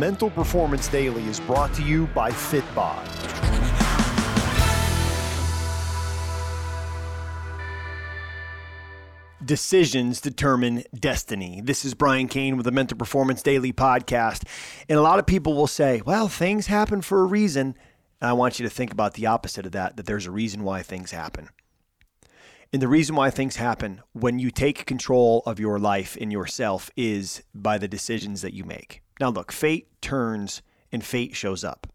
Mental Performance Daily is brought to you by Fitbod. Decisions determine destiny. This is Brian Cain with the Mental Performance Daily podcast. And a lot of people will say, well, things happen for a reason. And I want you to think about the opposite of that, that there's a reason why things happen. And the reason why things happen when you take control of your life and yourself is by the decisions that you make. Now, look, fate turns and fate shows up.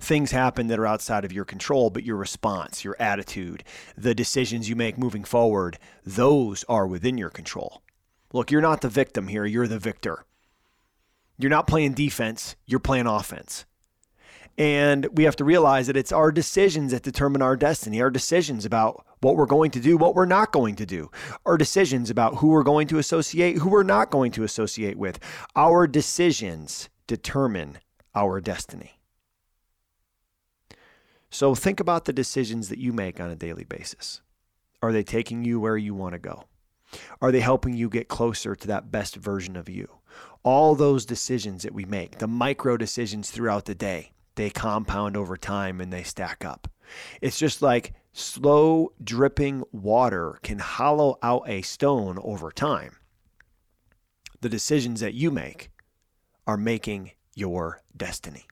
Things happen that are outside of your control, but your response, your attitude, the decisions you make moving forward, those are within your control. Look, you're not the victim here, you're the victor. You're not playing defense, you're playing offense. And we have to realize that it's our decisions that determine our destiny, our decisions about what we're going to do, what we're not going to do, our decisions about who we're going to associate, who we're not going to associate with. Our decisions determine our destiny. So think about the decisions that you make on a daily basis. Are they taking you where you want to go? Are they helping you get closer to that best version of you? All those decisions that we make, the micro decisions throughout the day, they compound over time and they stack up. It's just like slow dripping water can hollow out a stone over time. The decisions that you make are making your destiny.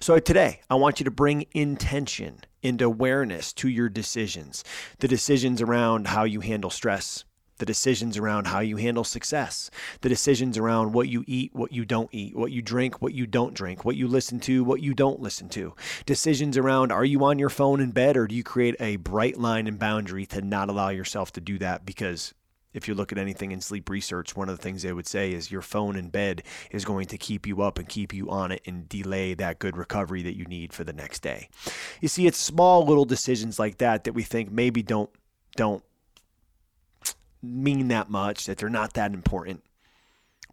So today, I want you to bring intention and awareness to your decisions. The decisions around how you handle stress, the decisions around how you handle success, the decisions around what you eat, what you don't eat, what you drink, what you don't drink, what you listen to, what you don't listen to, decisions around are you on your phone in bed or do you create a bright line and boundary to not allow yourself to do that because if you look at anything in sleep research, one of the things they would say is your phone in bed is going to keep you up and keep you on it and delay that good recovery that you need for the next day. You see, it's small little decisions like that that we think maybe don't don't mean that much, that they're not that important.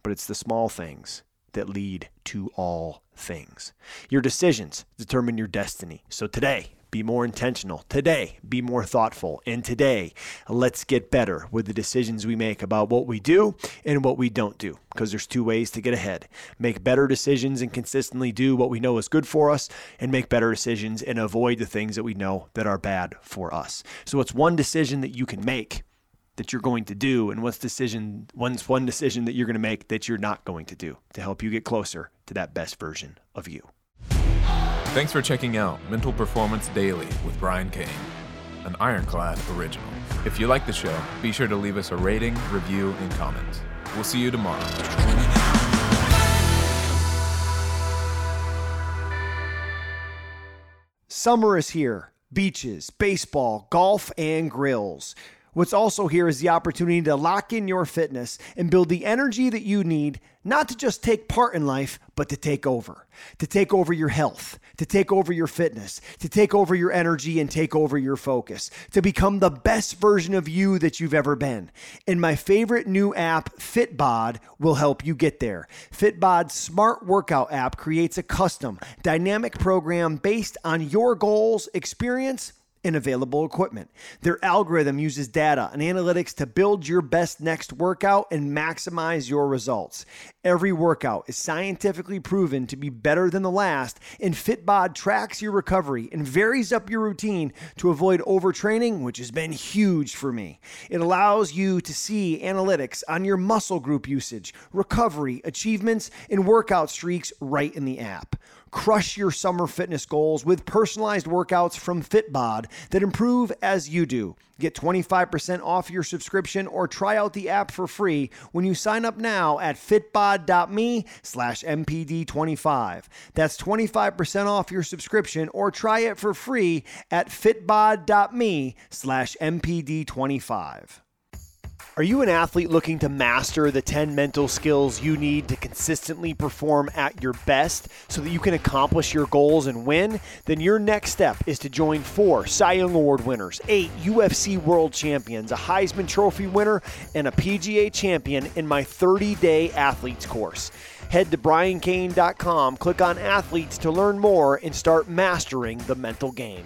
But it's the small things that lead to all things. Your decisions determine your destiny. So today, be more intentional. Today, be more thoughtful. And today, let's get better with the decisions we make about what we do and what we don't do. Because there's two ways to get ahead make better decisions and consistently do what we know is good for us, and make better decisions and avoid the things that we know that are bad for us. So, it's one decision that you can make that you're going to do and what's decision one's one decision that you're going to make that you're not going to do to help you get closer to that best version of you. Thanks for checking out Mental Performance Daily with Brian Cain, an Ironclad original. If you like the show, be sure to leave us a rating, review, and comment. We'll see you tomorrow. Summer is here. Beaches, baseball, golf, and grills. What's also here is the opportunity to lock in your fitness and build the energy that you need, not to just take part in life, but to take over. To take over your health, to take over your fitness, to take over your energy and take over your focus, to become the best version of you that you've ever been. And my favorite new app, Fitbod, will help you get there. Fitbod's smart workout app creates a custom, dynamic program based on your goals, experience, and available equipment. Their algorithm uses data and analytics to build your best next workout and maximize your results. Every workout is scientifically proven to be better than the last, and Fitbod tracks your recovery and varies up your routine to avoid overtraining, which has been huge for me. It allows you to see analytics on your muscle group usage, recovery, achievements, and workout streaks right in the app. Crush your summer fitness goals with personalized workouts from Fitbod that improve as you do. Get 25% off your subscription or try out the app for free when you sign up now at fitbod.me slash MPD25. That's 25% off your subscription or try it for free at fitbod.me slash MPD25. Are you an athlete looking to master the 10 mental skills you need to consistently perform at your best so that you can accomplish your goals and win? Then your next step is to join four Cy Young Award winners, eight UFC world champions, a Heisman Trophy winner, and a PGA champion in my 30 day athletes course. Head to briancain.com, click on athletes to learn more, and start mastering the mental game.